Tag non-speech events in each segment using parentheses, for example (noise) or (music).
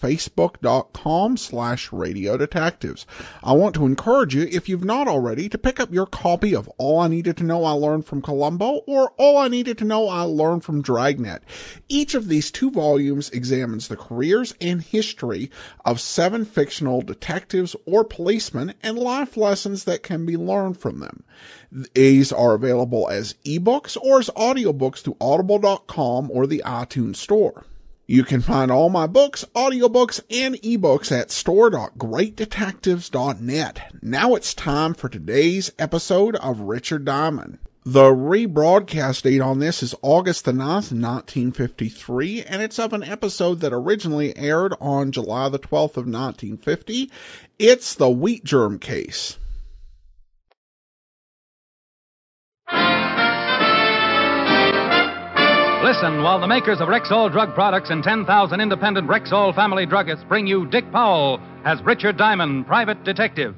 facebook.com slash radio detectives. I want to encourage you, if you've not already, to pick up your copy of All I Needed to Know I Learned from Columbo or All I Needed to Know I Learned from Dragnet. Each of these two volumes examines the careers and history of seven fictional detectives or policemen and life lessons that can be learned from them. These are available as ebooks or as audiobooks through audible.com or the iTunes Store. You can find all my books, audiobooks, and ebooks at store.greatdetectives.net. Now it's time for today's episode of Richard Diamond. The rebroadcast date on this is August the 9th, 1953, and it's of an episode that originally aired on July the 12th of 1950. It's the wheat germ case. Listen while the makers of Rexall drug products and 10,000 independent Rexall family druggists bring you Dick Powell as Richard Diamond, private detective.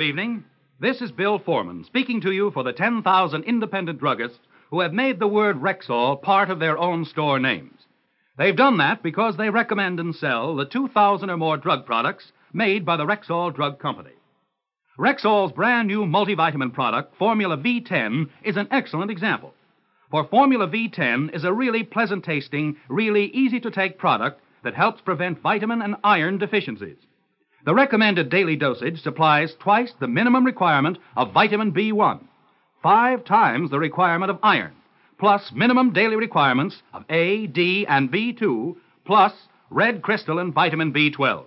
Good evening. This is Bill Forman speaking to you for the 10,000 independent druggists who have made the word Rexall part of their own store names. They've done that because they recommend and sell the 2,000 or more drug products made by the Rexall Drug Company. Rexall's brand new multivitamin product, Formula V10, is an excellent example. For Formula V10 is a really pleasant tasting, really easy to take product that helps prevent vitamin and iron deficiencies. The recommended daily dosage supplies twice the minimum requirement of vitamin B1, five times the requirement of iron, plus minimum daily requirements of A, D, and B2, plus red crystalline vitamin B12.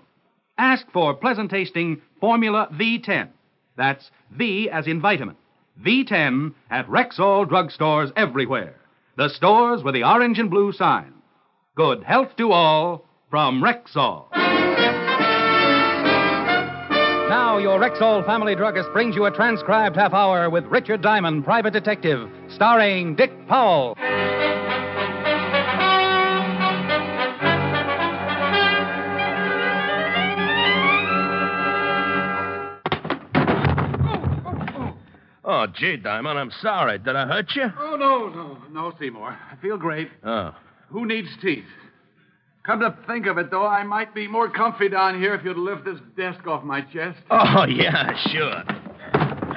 Ask for pleasant tasting Formula V10. That's V as in vitamin. V10 at Rexall drugstores everywhere. The stores with the orange and blue sign. Good health to all from Rexall. Now, your Rexall family druggist brings you a transcribed half hour with Richard Diamond, private detective, starring Dick Powell. Oh, oh, oh. oh, gee, Diamond, I'm sorry. Did I hurt you? Oh, no, no, no, Seymour. I feel great. Oh. Who needs teeth? Come to think of it, though, I might be more comfy down here if you'd lift this desk off my chest. Oh, (laughs) yeah, sure.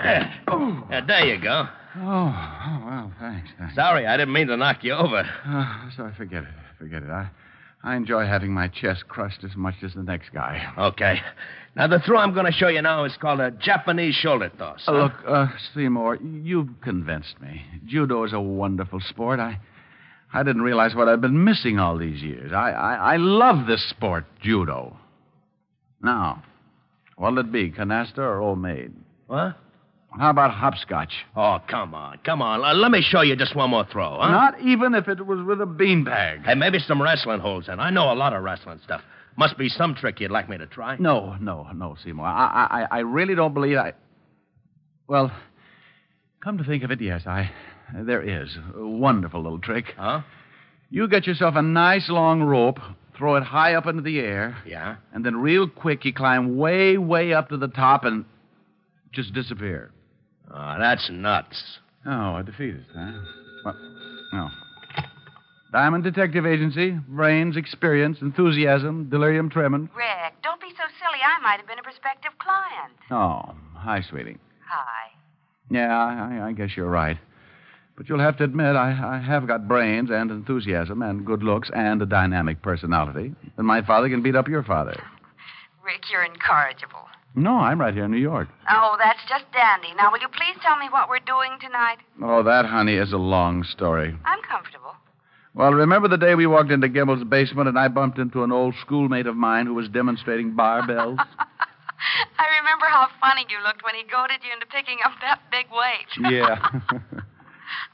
There. (sighs) Yeah, there you go. Oh, oh well, thanks. thanks. Sorry, I didn't mean to knock you over. Uh, sorry, forget it. Forget it. I, I enjoy having my chest crushed as much as the next guy. Okay. Now, the throw I'm going to show you now is called a Japanese shoulder toss. Uh, look, uh, Seymour, you've convinced me. Judo is a wonderful sport. I, I didn't realize what I'd been missing all these years. I, I, I love this sport, judo. Now, what'll it be, canasta or old maid? What? How about hopscotch? Oh, come on, come on. Uh, let me show you just one more throw, huh? Not even if it was with a beanbag. Hey, maybe some wrestling holds in. I know a lot of wrestling stuff. Must be some trick you'd like me to try. No, no, no, Seymour. I, I, I really don't believe I. Well, come to think of it, yes, I. There is a wonderful little trick. Huh? You get yourself a nice long rope, throw it high up into the air, Yeah? and then real quick you climb way, way up to the top and just disappear. Oh, that's nuts. Oh, a defeatist, huh? Well, no. Diamond Detective Agency, brains, experience, enthusiasm, delirium tremens. Rick, don't be so silly. I might have been a prospective client. Oh, hi, sweetie. Hi. Yeah, I, I guess you're right. But you'll have to admit, I, I have got brains and enthusiasm and good looks and a dynamic personality. And my father can beat up your father. Rick, you're incorrigible. No, I'm right here in New York. Oh, that's just dandy. Now, will you please tell me what we're doing tonight? Oh, that, honey, is a long story. I'm comfortable. Well, remember the day we walked into Gimbel's basement and I bumped into an old schoolmate of mine who was demonstrating barbells? (laughs) I remember how funny you looked when he goaded you into picking up that big weight. Yeah. (laughs) (laughs)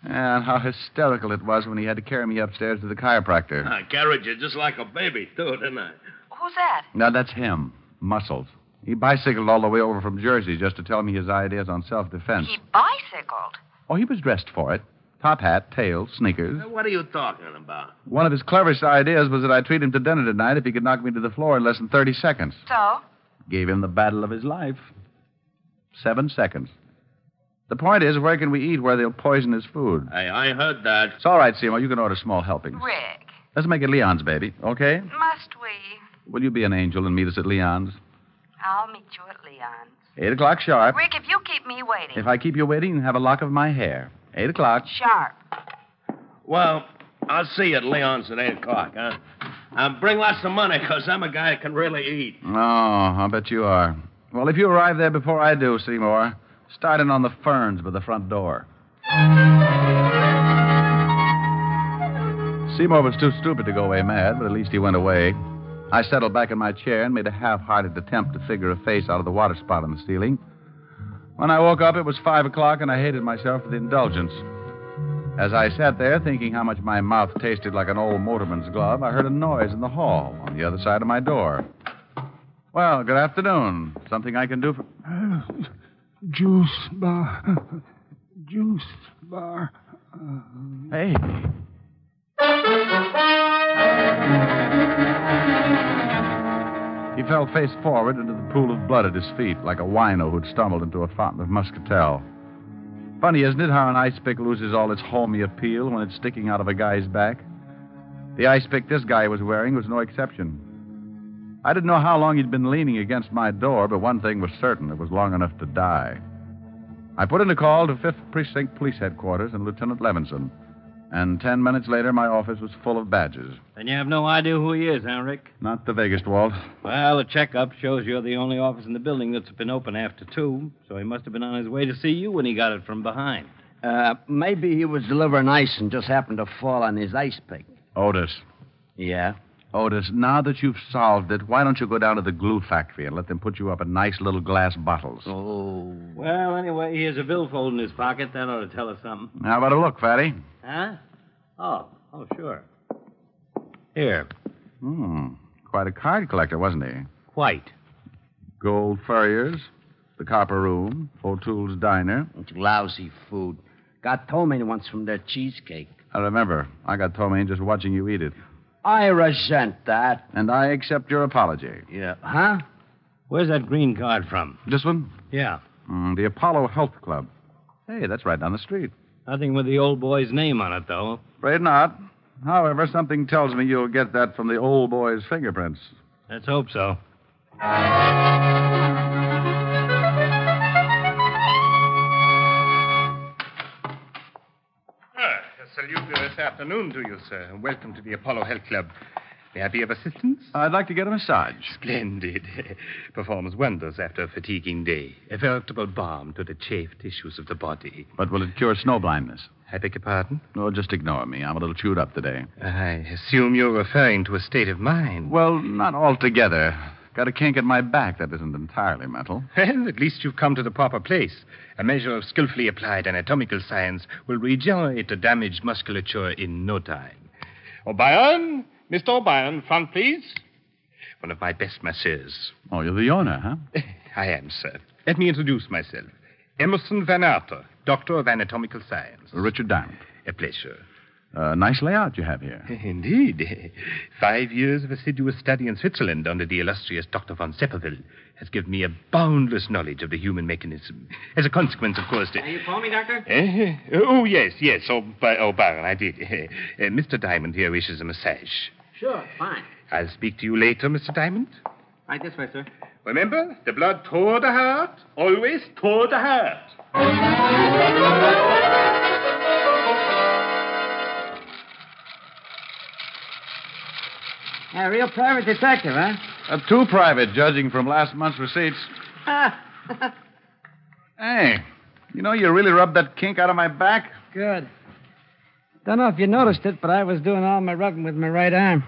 and how hysterical it was when he had to carry me upstairs to the chiropractor. Ah, I carried you just like a baby, too, didn't I? Who's that? Now, that's him, Muscles. He bicycled all the way over from Jersey just to tell me his ideas on self defense. He bicycled. Oh, he was dressed for it. Top hat, tail, sneakers. What are you talking about? One of his cleverest ideas was that I treat him to dinner tonight if he could knock me to the floor in less than 30 seconds. So? Gave him the battle of his life. Seven seconds. The point is, where can we eat where they'll poison his food? Hey, I heard that. It's all right, Seymour. You can order small helpings. Rick, Let's make it Leon's, baby, okay? must we? Will you be an angel and meet us at Leon's? I'll meet you at Leon's. Eight o'clock sharp. Rick, if you keep me waiting. If I keep you waiting, have a lock of my hair. Eight o'clock. Sharp. Well, I'll see you at Leon's at 8 o'clock, huh? And bring lots of money, because I'm a guy that can really eat. Oh, I'll bet you are. Well, if you arrive there before I do, Seymour, start in on the ferns by the front door. Seymour was too stupid to go away mad, but at least he went away. I settled back in my chair and made a half hearted attempt to figure a face out of the water spot on the ceiling. When I woke up, it was five o'clock, and I hated myself for the indulgence. As I sat there thinking how much my mouth tasted like an old motorman's glove, I heard a noise in the hall on the other side of my door. Well, good afternoon. Something I can do for. Juice bar. Juice bar. Hey. He fell face forward into the pool of blood at his feet, like a wino who'd stumbled into a fountain of muscatel. Funny, isn't it, how an ice pick loses all its homey appeal when it's sticking out of a guy's back? The ice pick this guy was wearing was no exception. I didn't know how long he'd been leaning against my door, but one thing was certain it was long enough to die. I put in a call to 5th Precinct Police Headquarters and Lieutenant Levinson. And ten minutes later, my office was full of badges. Then you have no idea who he is, huh, Rick? Not the vaguest, Walt. Well, the checkup shows you're the only office in the building that's been open after two, so he must have been on his way to see you when he got it from behind. Uh, maybe he was delivering ice and just happened to fall on his ice pick. Otis. Yeah? Otis, now that you've solved it, why don't you go down to the glue factory and let them put you up in nice little glass bottles? Oh. Well, anyway, he has a billfold in his pocket. That ought to tell us something. How about a look, Fatty? Huh? Oh, oh, sure. Here. Hmm. Quite a card collector, wasn't he? Quite. Gold Furriers, the Copper Room, O'Toole's Diner. It's lousy food. Got ptomaine once from their cheesecake. I remember. I got ptomaine just watching you eat it. I resent that. And I accept your apology. Yeah. Huh? Where's that green card from? This one? Yeah. Mm, the Apollo Health Club. Hey, that's right down the street. Nothing with the old boy's name on it, though. Afraid not. However, something tells me you'll get that from the old boy's fingerprints. Let's hope so. Salute this afternoon to you, sir. Welcome to the Apollo Health Club. May I be of assistance? I'd like to get a massage. Splendid. (laughs) Performs wonders after a fatiguing day. A veritable balm to the chafed tissues of the body. But will it cure snow blindness? I beg your pardon? No, just ignore me. I'm a little chewed up today. I assume you're referring to a state of mind. Well, not altogether. Got a kink in my back that isn't entirely mental. Well, at least you've come to the proper place. A measure of skillfully applied anatomical science will regenerate the damaged musculature in no time. O'Brien, Mr. O'Brien, front, please. One of my best masseurs. Oh, you're the owner, huh? (laughs) I am, sir. Let me introduce myself. Emerson Van Arter, Doctor of Anatomical Science. Richard Diamond. A pleasure. Uh, nice layout you have here. (laughs) Indeed. Five years of assiduous study in Switzerland under the illustrious Dr. von Sepperville has given me a boundless knowledge of the human mechanism. As a consequence, of course. Are you call me, Doctor? Eh? Oh, yes, yes. Oh, oh Baron, I did. (laughs) Uh, Mr. Diamond here wishes a massage. Sure, fine. I'll speak to you later, Mr. Diamond. Right this way, sir. Remember, the blood toward the heart, always toward the heart. A real private detective, huh? Uh, too private, judging from last month's receipts. (laughs) Hey, you know, you really rubbed that kink out of my back. Good. Don't know if you noticed it, but I was doing all my rubbing with my right arm.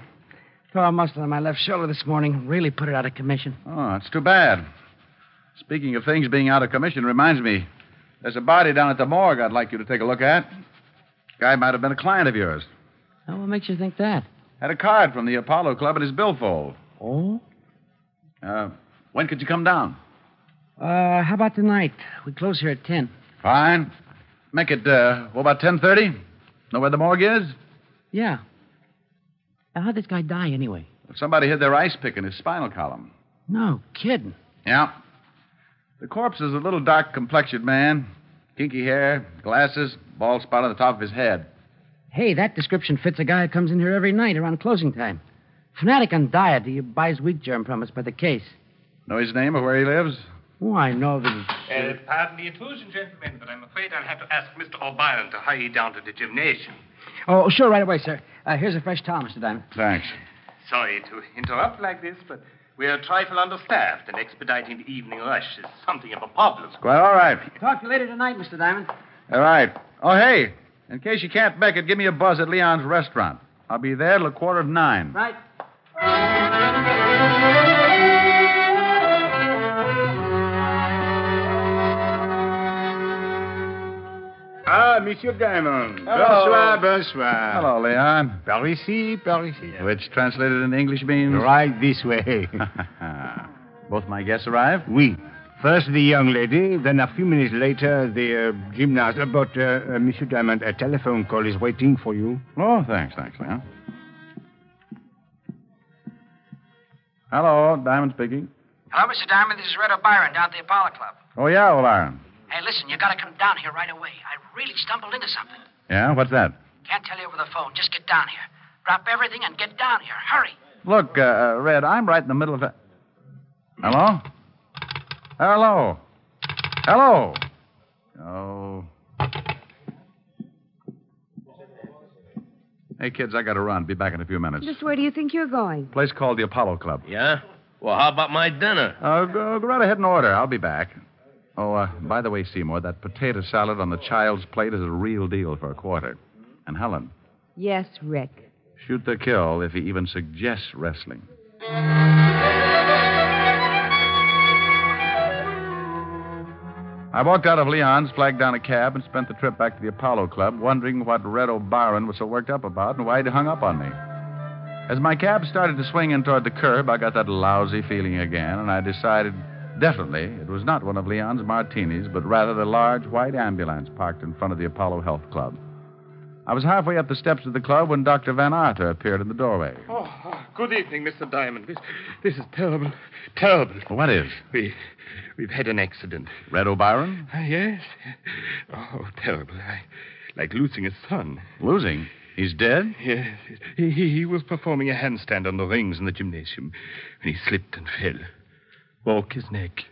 Tore a muscle on my left shoulder this morning. Really put it out of commission. Oh, that's too bad. Speaking of things being out of commission reminds me, there's a body down at the morgue I'd like you to take a look at. Guy might have been a client of yours. Oh, what makes you think that? Had a card from the Apollo Club in his billfold. Oh? Uh, when could you come down? Uh, how about tonight? We close here at 10. Fine. Make it, uh, what about 10.30? Know where the morgue is? Yeah. Now, how'd this guy die anyway? Somebody hid their ice pick in his spinal column. No kidding. Yeah. The corpse is a little dark complexioned man. Kinky hair, glasses, bald spot on the top of his head. Hey, that description fits a guy who comes in here every night around closing time. Fanatic on diet. He buys wheat germ from us by the case. Know his name or where he lives? Oh, I know that Uh, pardon the intrusion, gentlemen, but I'm afraid I'll have to ask Mr. O'Brien to hurry down to the gymnasium. Oh, sure, right away, sir. Uh, here's a fresh towel, Mr. Diamond. Thanks. Sorry to interrupt like this, but we're a trifle understaffed, and expediting the evening rush is something of a problem. Quite all right. Talk to you later tonight, Mr. Diamond. All right. Oh, hey, in case you can't make it, give me a buzz at Leon's restaurant. I'll be there till a quarter of nine. Right. Ah, Monsieur Diamond. Hello. Bonsoir, bonsoir. Hello, Leon. Par ici, par ici. Which translated in English means? Right this way. (laughs) Both my guests arrived? oui. First the young lady, then a few minutes later the uh, gymnast. But, uh, uh, Monsieur Diamond, a telephone call is waiting for you. Oh, thanks, thanks, Leon. Hello, Diamond speaking. Hello, Mr. Diamond. This is Red O'Byron down at the Apollo Club. Oh, yeah, old Iron. Hey, listen, you gotta come down here right away. I really stumbled into something. Yeah, what's that? Can't tell you over the phone. Just get down here. Drop everything and get down here. Hurry. Look, uh, uh, Red, I'm right in the middle of it. Hello? Hello? Hello? Oh. Hey, kids, I gotta run. Be back in a few minutes. Just where do you think you're going? Place called the Apollo Club. Yeah? Well, how about my dinner? Uh, go, go right ahead and order. I'll be back. Oh, uh, by the way, Seymour, that potato salad on the child's plate is a real deal for a quarter. And Helen, Yes, Rick. shoot the kill if he even suggests wrestling. I walked out of Leon's, flagged down a cab, and spent the trip back to the Apollo Club, wondering what Red O'Byron was so worked up about and why he'd hung up on me. As my cab started to swing in toward the curb, I got that lousy feeling again, and I decided definitely it was not one of Leon's martinis, but rather the large white ambulance parked in front of the Apollo Health Club. I was halfway up the steps of the club when Dr. Van Arter appeared in the doorway. Oh, good evening, Mr. Diamond. This, this is terrible. Terrible. What is? We, we've had an accident. Red O'Byron? Ah, yes? Oh, terrible. I, like losing a son. Losing? He's dead? Yes. He, he, he was performing a handstand on the rings in the gymnasium, and he slipped and fell. Broke his neck.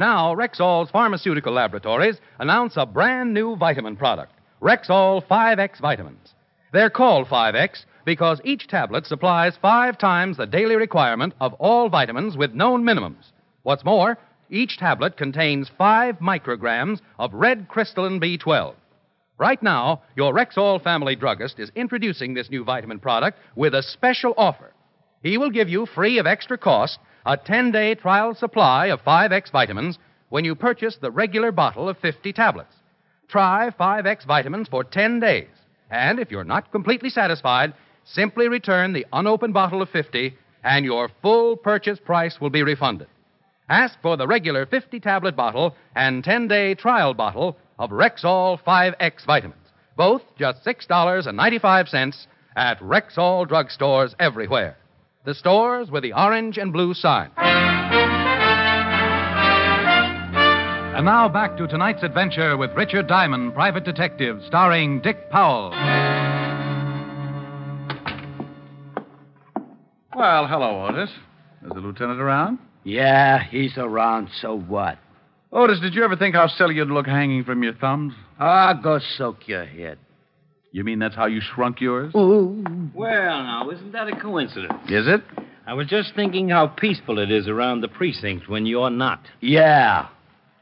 Now, Rexall's Pharmaceutical Laboratories announce a brand new vitamin product, Rexall 5X Vitamins. They're called 5X because each tablet supplies five times the daily requirement of all vitamins with known minimums. What's more, each tablet contains five micrograms of red crystalline B12. Right now, your Rexall family druggist is introducing this new vitamin product with a special offer. He will give you free of extra cost a 10 day trial supply of 5X vitamins when you purchase the regular bottle of 50 tablets. Try 5X vitamins for 10 days, and if you're not completely satisfied, simply return the unopened bottle of 50 and your full purchase price will be refunded. Ask for the regular 50 tablet bottle and 10 day trial bottle of Rexall 5X vitamins, both just $6.95 at Rexall drugstores everywhere. The stores with the orange and blue sign. And now back to tonight's adventure with Richard Diamond, Private Detective, starring Dick Powell. Well, hello, Otis. Is the lieutenant around? Yeah, he's around, so what? Otis, did you ever think how silly you'd look hanging from your thumbs? Ah, go soak your head. You mean that's how you shrunk yours? Ooh. Well, now, isn't that a coincidence? Is it? I was just thinking how peaceful it is around the precinct when you're not. Yeah.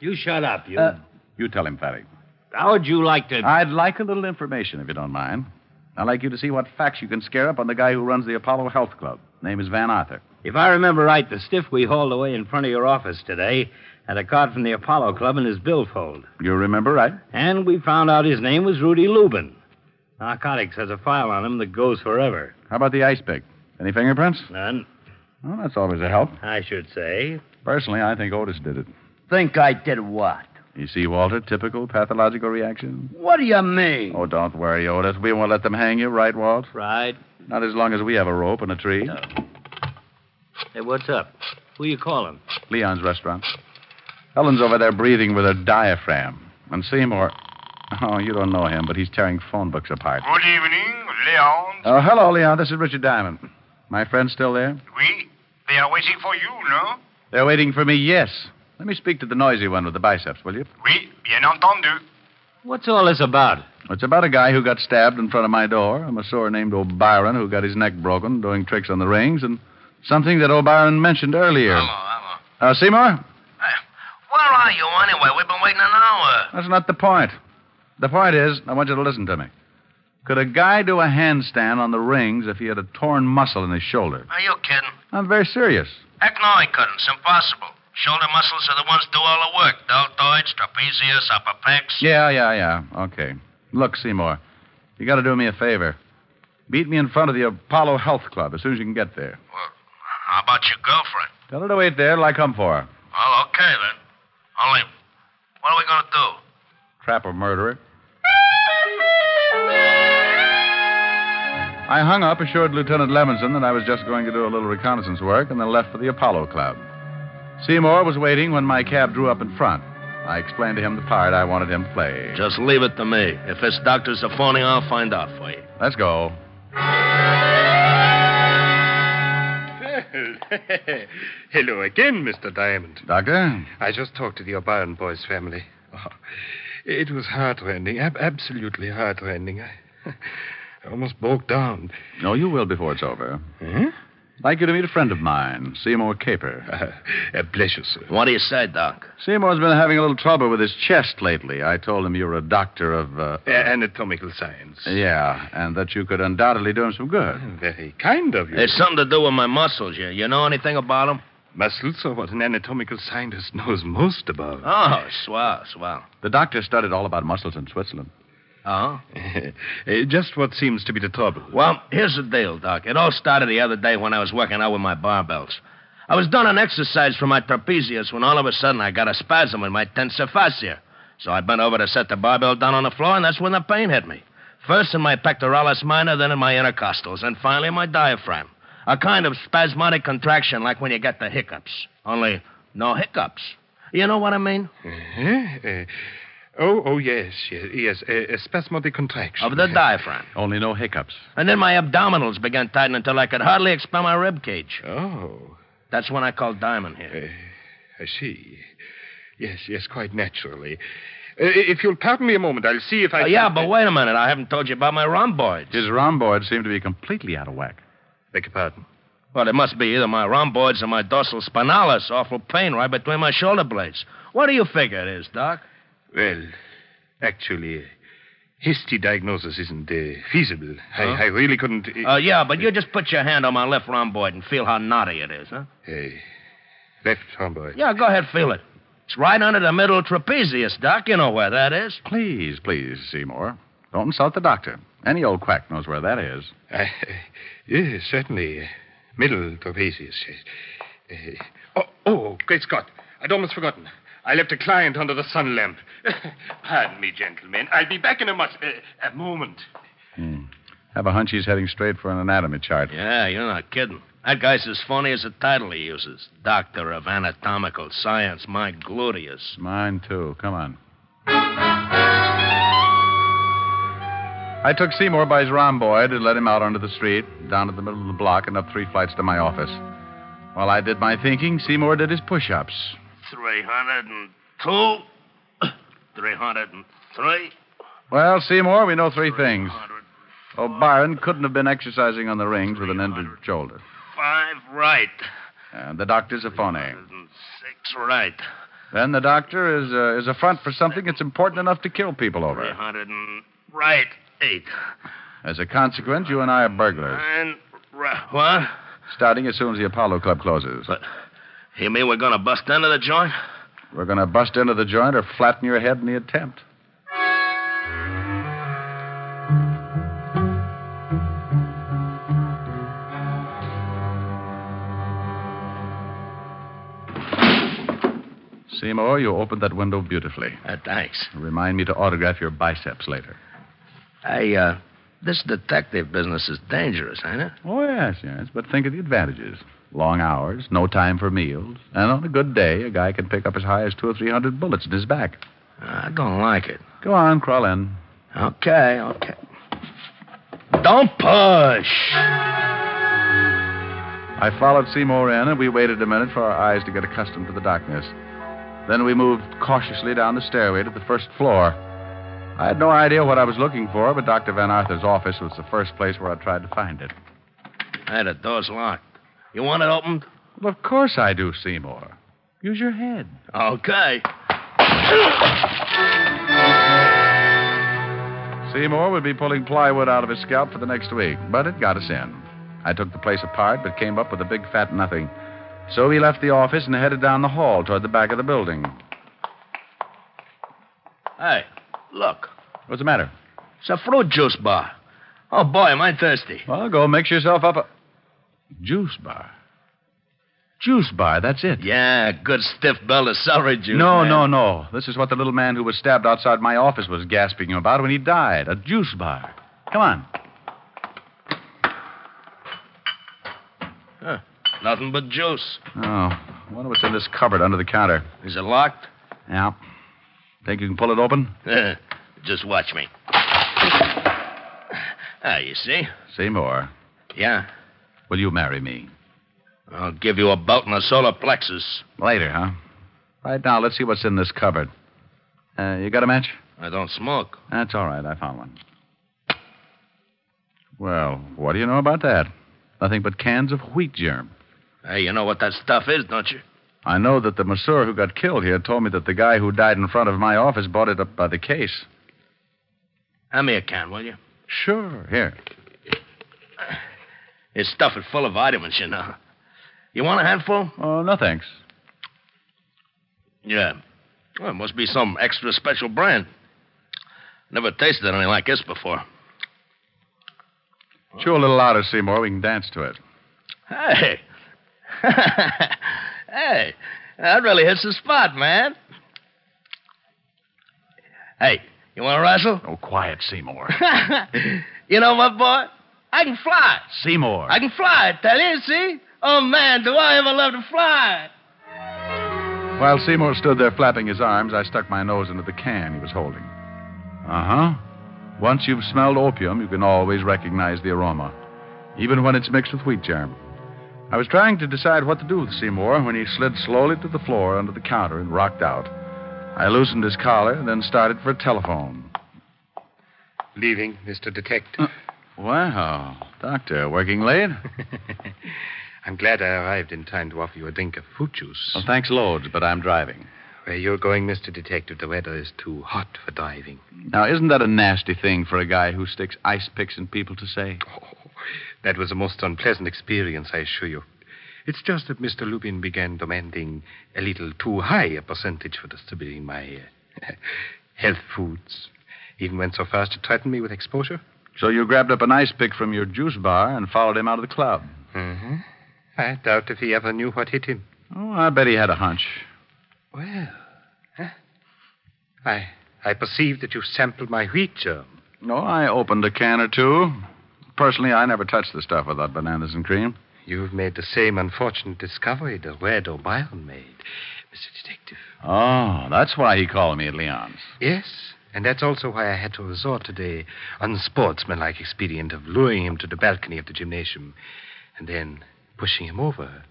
You shut up, you. Uh, You tell him, Fatty. How would you like to. I'd like a little information, if you don't mind. I'd like you to see what facts you can scare up on the guy who runs the Apollo Health Club. Name is Van Arthur. If I remember right, the stiff we hauled away in front of your office today had a card from the Apollo Club in his billfold. You remember right? And we found out his name was Rudy Lubin. Narcotics has a file on him that goes forever. How about the ice pick? Any fingerprints? None. Well, that's always a help. I should say. Personally, I think Otis did it. Think I did what? You see, Walter, typical pathological reaction. What do you mean? Oh, don't worry, Otis. We won't let them hang you, right, Walt? Right. Not as long as we have a rope and a tree. No. Hey, what's up? Who you calling? Leon's restaurant. Helen's over there breathing with her diaphragm. And Seymour. Oh, you don't know him, but he's tearing phone books apart. Good evening, Leon. Oh, hello, Leon. This is Richard Diamond. My friend's still there? Oui. They are waiting for you, no? They're waiting for me, yes. Let me speak to the noisy one with the biceps, will you? Oui, bien entendu. What's all this about? It's about a guy who got stabbed in front of my door, a masseur named O'Byron who got his neck broken doing tricks on the rings, and something that O'Byron mentioned earlier. Hello, hello. Uh, Seymour? Hey, where are you anyway? We've been waiting an hour. That's not the point. The point is, I want you to listen to me. Could a guy do a handstand on the rings if he had a torn muscle in his shoulder? Are you kidding? I'm very serious. Heck no, he couldn't. It's impossible. Shoulder muscles are the ones do all the work. Deltoids, trapezius, upper pecs. Yeah, yeah, yeah. Okay. Look, Seymour, you got to do me a favor. Beat me in front of the Apollo Health Club as soon as you can get there. Well, how about your girlfriend? Tell her to wait there till I come for her. Well, okay then. Only, what are we going to do? Trap a murderer. I hung up, assured Lieutenant Levinson that I was just going to do a little reconnaissance work, and then left for the Apollo Club. Seymour was waiting when my cab drew up in front. I explained to him the part I wanted him to play. Just leave it to me. If this doctor's a phony, I'll find out for you. Let's go. (laughs) Hello again, Mr. Diamond. Doctor? I just talked to the O'Brien boys' family. Oh, it was heartrending, ab- absolutely heartrending. I, (laughs) I almost broke down. No, you will before it's over. Huh? I'd like you to meet a friend of mine, Seymour Caper. Uh, (laughs) a pleasure, sir. What do you say, Doc? Seymour's been having a little trouble with his chest lately. I told him you were a doctor of. Uh, A- anatomical science. yeah, and that you could undoubtedly do him some good. Very kind of you. It's something to do with my muscles. You, you know anything about them? Muscles are what an anatomical scientist (laughs) knows most about. Oh, swell, swell. The doctor studied all about muscles in Switzerland. Oh? Uh, (laughs) just what seems to be the trouble. Well, here's the deal, Doc. It all started the other day when I was working out with my barbells. I was doing an exercise for my trapezius when all of a sudden I got a spasm in my tensor fascia. So I bent over to set the barbell down on the floor, and that's when the pain hit me. First in my pectoralis minor, then in my intercostals, and finally in my diaphragm. A kind of spasmodic contraction like when you get the hiccups. Only no hiccups. You know what I mean? Uh-huh. (laughs) Uh, oh, oh, yes, yes, yes. A, a spasmodic contraction. Of the diaphragm. Only no hiccups. And then my abdominals began tightening until I could hardly expel my rib cage. Oh, That's when I called Diamond here. uh, I see. Yes, yes, quite naturally. Uh, if you'll pardon me a moment, I'll see if I. Oh, can- yeah, but wait a minute. I haven't told you about my rhomboids. His rhomboids seem to be completely out of whack. Beg your pardon. Well, it must be either my rhomboids or my dorsal spinalis. Awful pain right between my shoulder blades. What do you figure it is, Doc? Well, actually, uh, hasty diagnosis isn't uh, feasible. Huh? I, I really couldn't. Uh, yeah, but you just put your hand on my left rhomboid and feel how knotty it is, huh? Uh, left rhomboid. Yeah, go ahead, feel it. It's right under the middle trapezius, Doc. You know where that is. Please, please, Seymour. Don't insult the doctor. Any old quack knows where that is. I, yes, certainly. Uh, middle trapezius. Uh, oh, oh, great Scott. I'd almost forgotten. I left a client under the sun lamp. (laughs) Pardon me, gentlemen. I'll be back in a much. Uh, a moment. Hmm. Have a hunch he's heading straight for an anatomy chart. Yeah, you're not kidding. That guy's as phony as the title he uses. Doctor of Anatomical Science, my gluteus. Mine, too. Come on. I took Seymour by his rhomboid and led him out onto the street, down to the middle of the block, and up three flights to my office. While I did my thinking, Seymour did his push ups. 302. 303. Well, Seymour, we know three things. Oh, Byron couldn't have been exercising on the rings with an injured shoulder. Five right. And the doctor's a phony. Six right. Then the doctor is, uh, is a front for something that's important enough to kill people over. 300 and... Right. Eight. As a consequence, you and I are burglars. And... Right. What? Starting as soon as the Apollo Club closes. But you mean we're going to bust into the joint? We're going to bust into the joint or flatten your head in the attempt. Seymour, you opened that window beautifully. Uh, thanks. Remind me to autograph your biceps later. Hey, uh, this detective business is dangerous, ain't it? Oh, yes, yes. But think of the advantages. Long hours, no time for meals, and on a good day, a guy can pick up as high as two or three hundred bullets in his back. I don't like it. Go on, crawl in. Okay, okay. Don't push. I followed Seymour in, and we waited a minute for our eyes to get accustomed to the darkness. Then we moved cautiously down the stairway to the first floor. I had no idea what I was looking for, but Dr. Van Arthur's office was the first place where I tried to find it. Hey, the door's locked. You want it opened? Well, of course I do, Seymour. Use your head. Okay. Seymour would be pulling plywood out of his scalp for the next week, but it got us in. I took the place apart, but came up with a big fat nothing. So we left the office and headed down the hall toward the back of the building. Hey, look. What's the matter? It's a fruit juice bar. Oh, boy, am I thirsty. Well, go mix yourself up a. Juice bar. Juice bar, that's it. Yeah, good stiff belt of celery juice. No, man. no, no. This is what the little man who was stabbed outside my office was gasping about when he died. A juice bar. Come on. Huh, nothing but juice. Oh, I wonder what's in this cupboard under the counter. Is it locked? Yeah. Think you can pull it open? Just watch me. Ah, you see? Seymour. Yeah. Will you marry me? I'll give you a belt and a solar plexus. Later, huh? Right now, let's see what's in this cupboard. Uh, you got a match? I don't smoke. That's all right. I found one. Well, what do you know about that? Nothing but cans of wheat germ. Hey, you know what that stuff is, don't you? I know that the masseur who got killed here told me that the guy who died in front of my office bought it up by the case. Hand me a can, will you? Sure. Here. It's stuff it full of vitamins, you know. You want a handful? Oh, no thanks. Yeah. Well, it must be some extra special brand. Never tasted anything like this before. Chew a little louder, Seymour. We can dance to it. Hey. (laughs) hey. That really hits the spot, man. Hey, you want to wrestle? Oh, quiet, Seymour. (laughs) you know what, boy? I can fly. Seymour. I can fly, I tell you, see? Oh, man, do I ever love to fly. While Seymour stood there flapping his arms, I stuck my nose into the can he was holding. Uh huh. Once you've smelled opium, you can always recognize the aroma, even when it's mixed with wheat germ. I was trying to decide what to do with Seymour when he slid slowly to the floor under the counter and rocked out. I loosened his collar, then started for a telephone. Leaving, Mr. Detective. Wow. Doctor, working late? (laughs) I'm glad I arrived in time to offer you a drink of fruit juice. Well, thanks loads, but I'm driving. Where you're going, Mr. Detective, the weather is too hot for driving. Now, isn't that a nasty thing for a guy who sticks ice picks in people to say? Oh, that was a most unpleasant experience, I assure you. It's just that Mr. Lupin began demanding a little too high a percentage for distributing my uh, (laughs) health foods. Even went so far as to threaten me with exposure. So you grabbed up an ice pick from your juice bar and followed him out of the club. Mm-hmm. I doubt if he ever knew what hit him. Oh, I bet he had a hunch. Well, huh? I I perceive that you sampled my wheat germ. No, I opened a can or two. Personally, I never touched the stuff without bananas and cream. You've made the same unfortunate discovery that Red O'Brien made, Mr. Detective. Oh, that's why he called me at Leon's. Yes, and that's also why I had to resort to the unsportsmanlike expedient of luring him to the balcony of the gymnasium and then pushing him over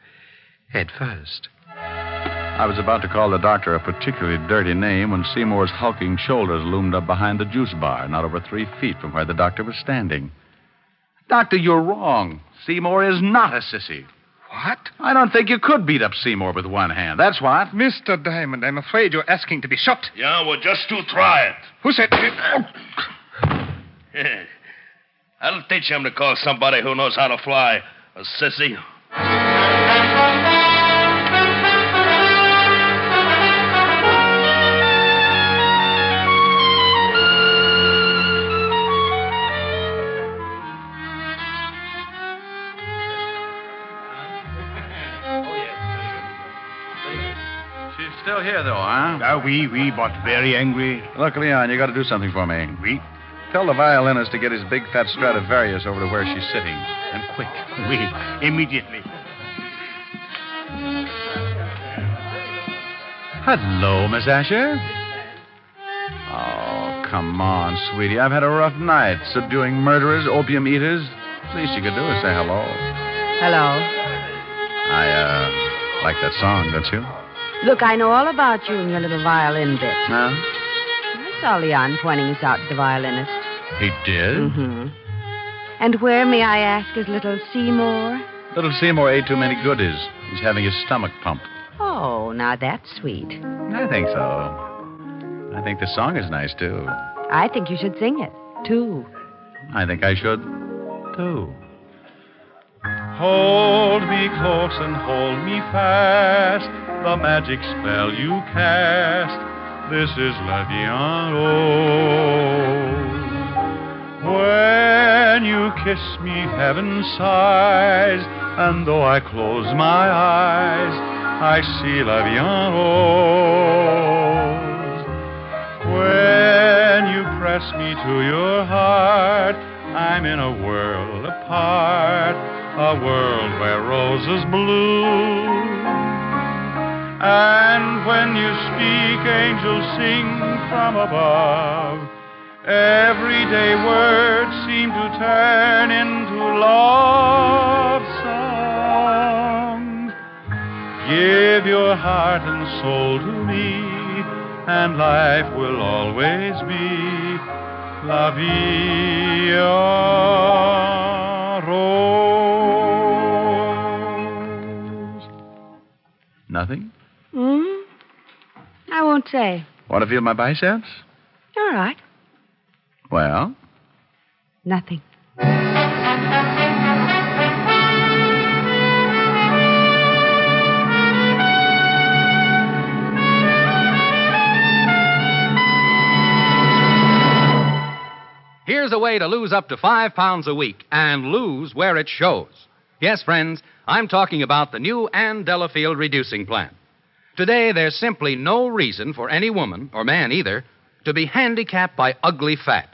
head first. I was about to call the doctor a particularly dirty name when Seymour's hulking shoulders loomed up behind the juice bar, not over three feet from where the doctor was standing. Doctor, you're wrong. Seymour is not a sissy. What? I don't think you could beat up Seymour with one hand. That's what. Mr. Diamond, I'm afraid you're asking to be shot. Yeah, well, just to try it. Who said. Yeah. (laughs) I'll teach him to call somebody who knows how to fly a sissy. Ah, oui, oui, but very angry. Look, Leon, you got to do something for me. Oui. Tell the violinist to get his big fat Stradivarius over to where she's sitting. And quick. Oui, immediately. Hello, Miss Asher. Oh, come on, sweetie. I've had a rough night subduing murderers, opium eaters. Least you could do is say hello. Hello. I, uh, like that song, don't you? Look, I know all about you and your little violin bit. Huh? I saw Leon pointing us out to the violinist. He did? Mm-hmm. And where, may I ask, is little Seymour? Little Seymour ate too many goodies. He's having his stomach pumped. Oh, now that's sweet. I think so. I think the song is nice, too. I think you should sing it, too. I think I should, too. Hold me close and hold me fast. The magic spell you cast. This is La Vie. When you kiss me, heaven sighs, and though I close my eyes, I see La Vie. When you press me to your heart, I'm in a world apart, a world where roses bloom. And when you speak, angels sing from above. Everyday words seem to turn into love songs. Give your heart and soul to me, and life will always be la vie rose. Nothing? I won't say. Want to feel my biceps? All right. Well, Nothing. Here's a way to lose up to five pounds a week and lose where it shows. Yes, friends, I'm talking about the new Ann Delafield reducing plan. Today, there's simply no reason for any woman, or man either, to be handicapped by ugly fat.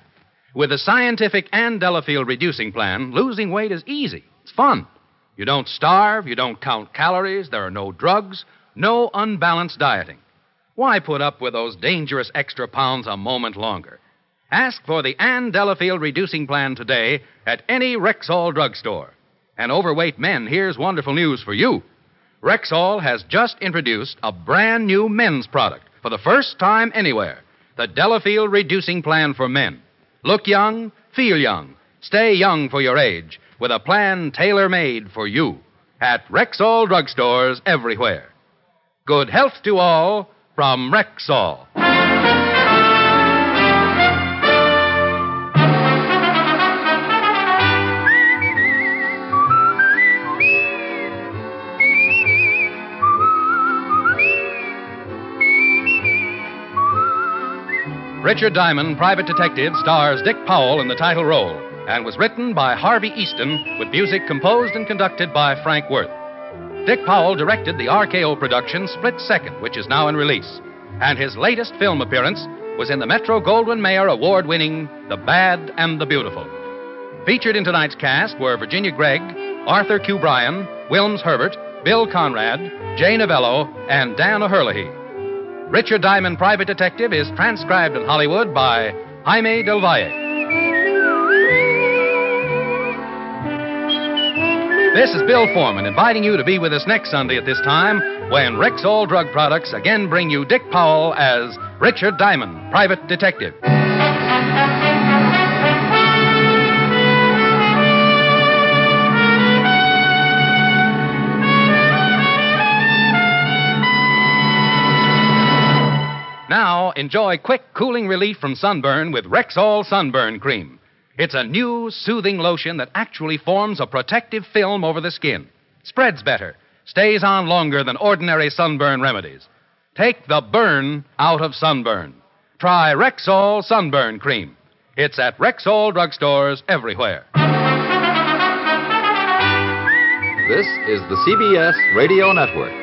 With the scientific Ann Delafield reducing plan, losing weight is easy. It's fun. You don't starve, you don't count calories, there are no drugs, no unbalanced dieting. Why put up with those dangerous extra pounds a moment longer? Ask for the Ann Delafield reducing plan today at any Rexall drugstore. And overweight men, here's wonderful news for you. Rexall has just introduced a brand new men's product for the first time anywhere the Delafield reducing plan for men. Look young, feel young, stay young for your age with a plan tailor made for you at Rexall drugstores everywhere. Good health to all from Rexall. Richard Diamond, Private Detective, stars Dick Powell in the title role and was written by Harvey Easton with music composed and conducted by Frank Worth. Dick Powell directed the RKO production Split Second, which is now in release, and his latest film appearance was in the Metro Goldwyn Mayer award winning The Bad and the Beautiful. Featured in tonight's cast were Virginia Gregg, Arthur Q. Bryan, Wilms Herbert, Bill Conrad, Jay Novello, and Dan O'Herlihy. Richard Diamond Private Detective is transcribed in Hollywood by Jaime Del Valle. This is Bill Forman inviting you to be with us next Sunday at this time when Rexall Drug Products again bring you Dick Powell as Richard Diamond, Private Detective. Enjoy quick, cooling relief from sunburn with Rexall Sunburn Cream. It's a new, soothing lotion that actually forms a protective film over the skin, spreads better, stays on longer than ordinary sunburn remedies. Take the burn out of sunburn. Try Rexall Sunburn Cream. It's at Rexall drugstores everywhere. This is the CBS Radio Network.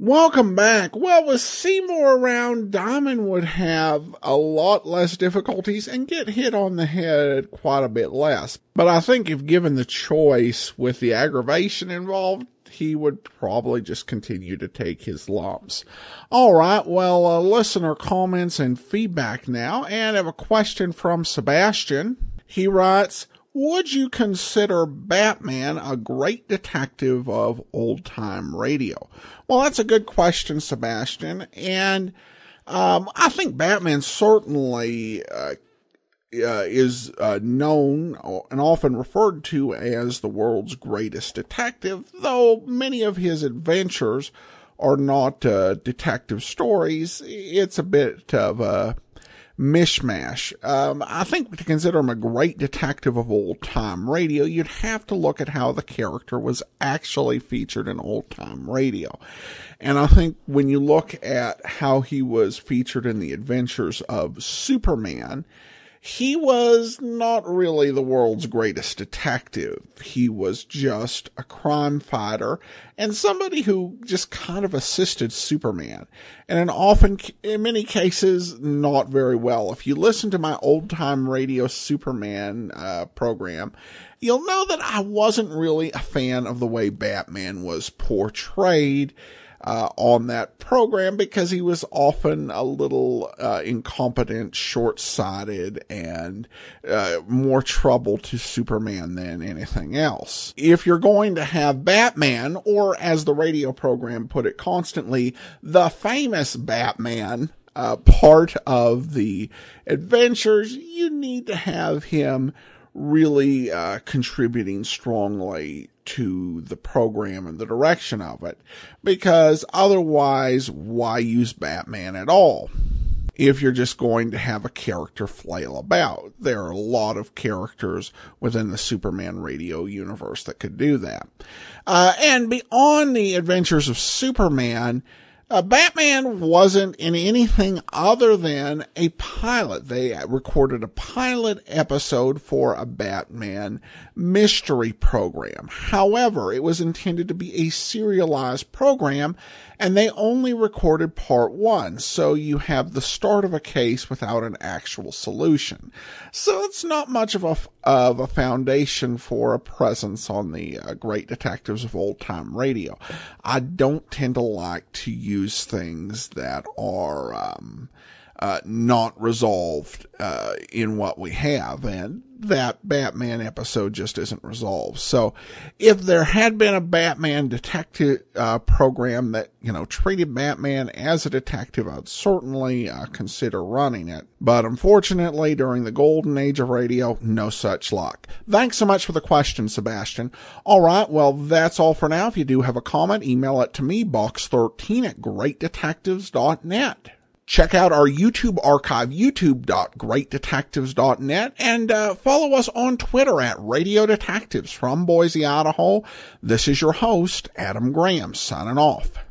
Welcome back. Well, with Seymour around, Diamond would have a lot less difficulties and get hit on the head quite a bit less. But I think if given the choice with the aggravation involved, he would probably just continue to take his lumps. All right. Well, uh, listener comments and feedback now. And I have a question from Sebastian. He writes, would you consider Batman a great detective of old time radio? Well, that's a good question, Sebastian. And um, I think Batman certainly uh, uh, is uh, known and often referred to as the world's greatest detective, though many of his adventures are not uh, detective stories. It's a bit of a mishmash. Um, I think to consider him a great detective of old time radio, you'd have to look at how the character was actually featured in old time radio. And I think when you look at how he was featured in the adventures of Superman, he was not really the world's greatest detective. He was just a crime fighter and somebody who just kind of assisted Superman. And in often, in many cases, not very well. If you listen to my old time radio Superman uh, program, you'll know that I wasn't really a fan of the way Batman was portrayed uh, on that program because he was often a little uh, incompetent, short-sighted, and uh, more trouble to Superman than anything else. If you're going to have Batman, or as the radio program put it constantly, the famous Batman, uh, part of the adventures, you need to have him really uh, contributing strongly to the program and the direction of it because otherwise why use Batman at all? If you're just going to have a character flail about, there are a lot of characters within the Superman radio universe that could do that. Uh, and beyond the adventures of Superman, uh, Batman wasn't in anything other than a pilot. They recorded a pilot episode for a Batman mystery program. However, it was intended to be a serialized program and they only recorded part one. So you have the start of a case without an actual solution. So it's not much of a, of a foundation for a presence on the uh, great detectives of old time radio. I don't tend to like to use things that are, um, uh, not resolved uh, in what we have, and that Batman episode just isn't resolved. So, if there had been a Batman detective uh, program that you know treated Batman as a detective, I'd certainly uh, consider running it. But unfortunately, during the golden age of radio, no such luck. Thanks so much for the question, Sebastian. All right, well that's all for now. If you do have a comment, email it to me, box13 at greatdetectives.net check out our YouTube archive, youtube.greatdetectives.net, and uh, follow us on Twitter at Radio Detectives from Boise, Idaho. This is your host, Adam Graham, signing off.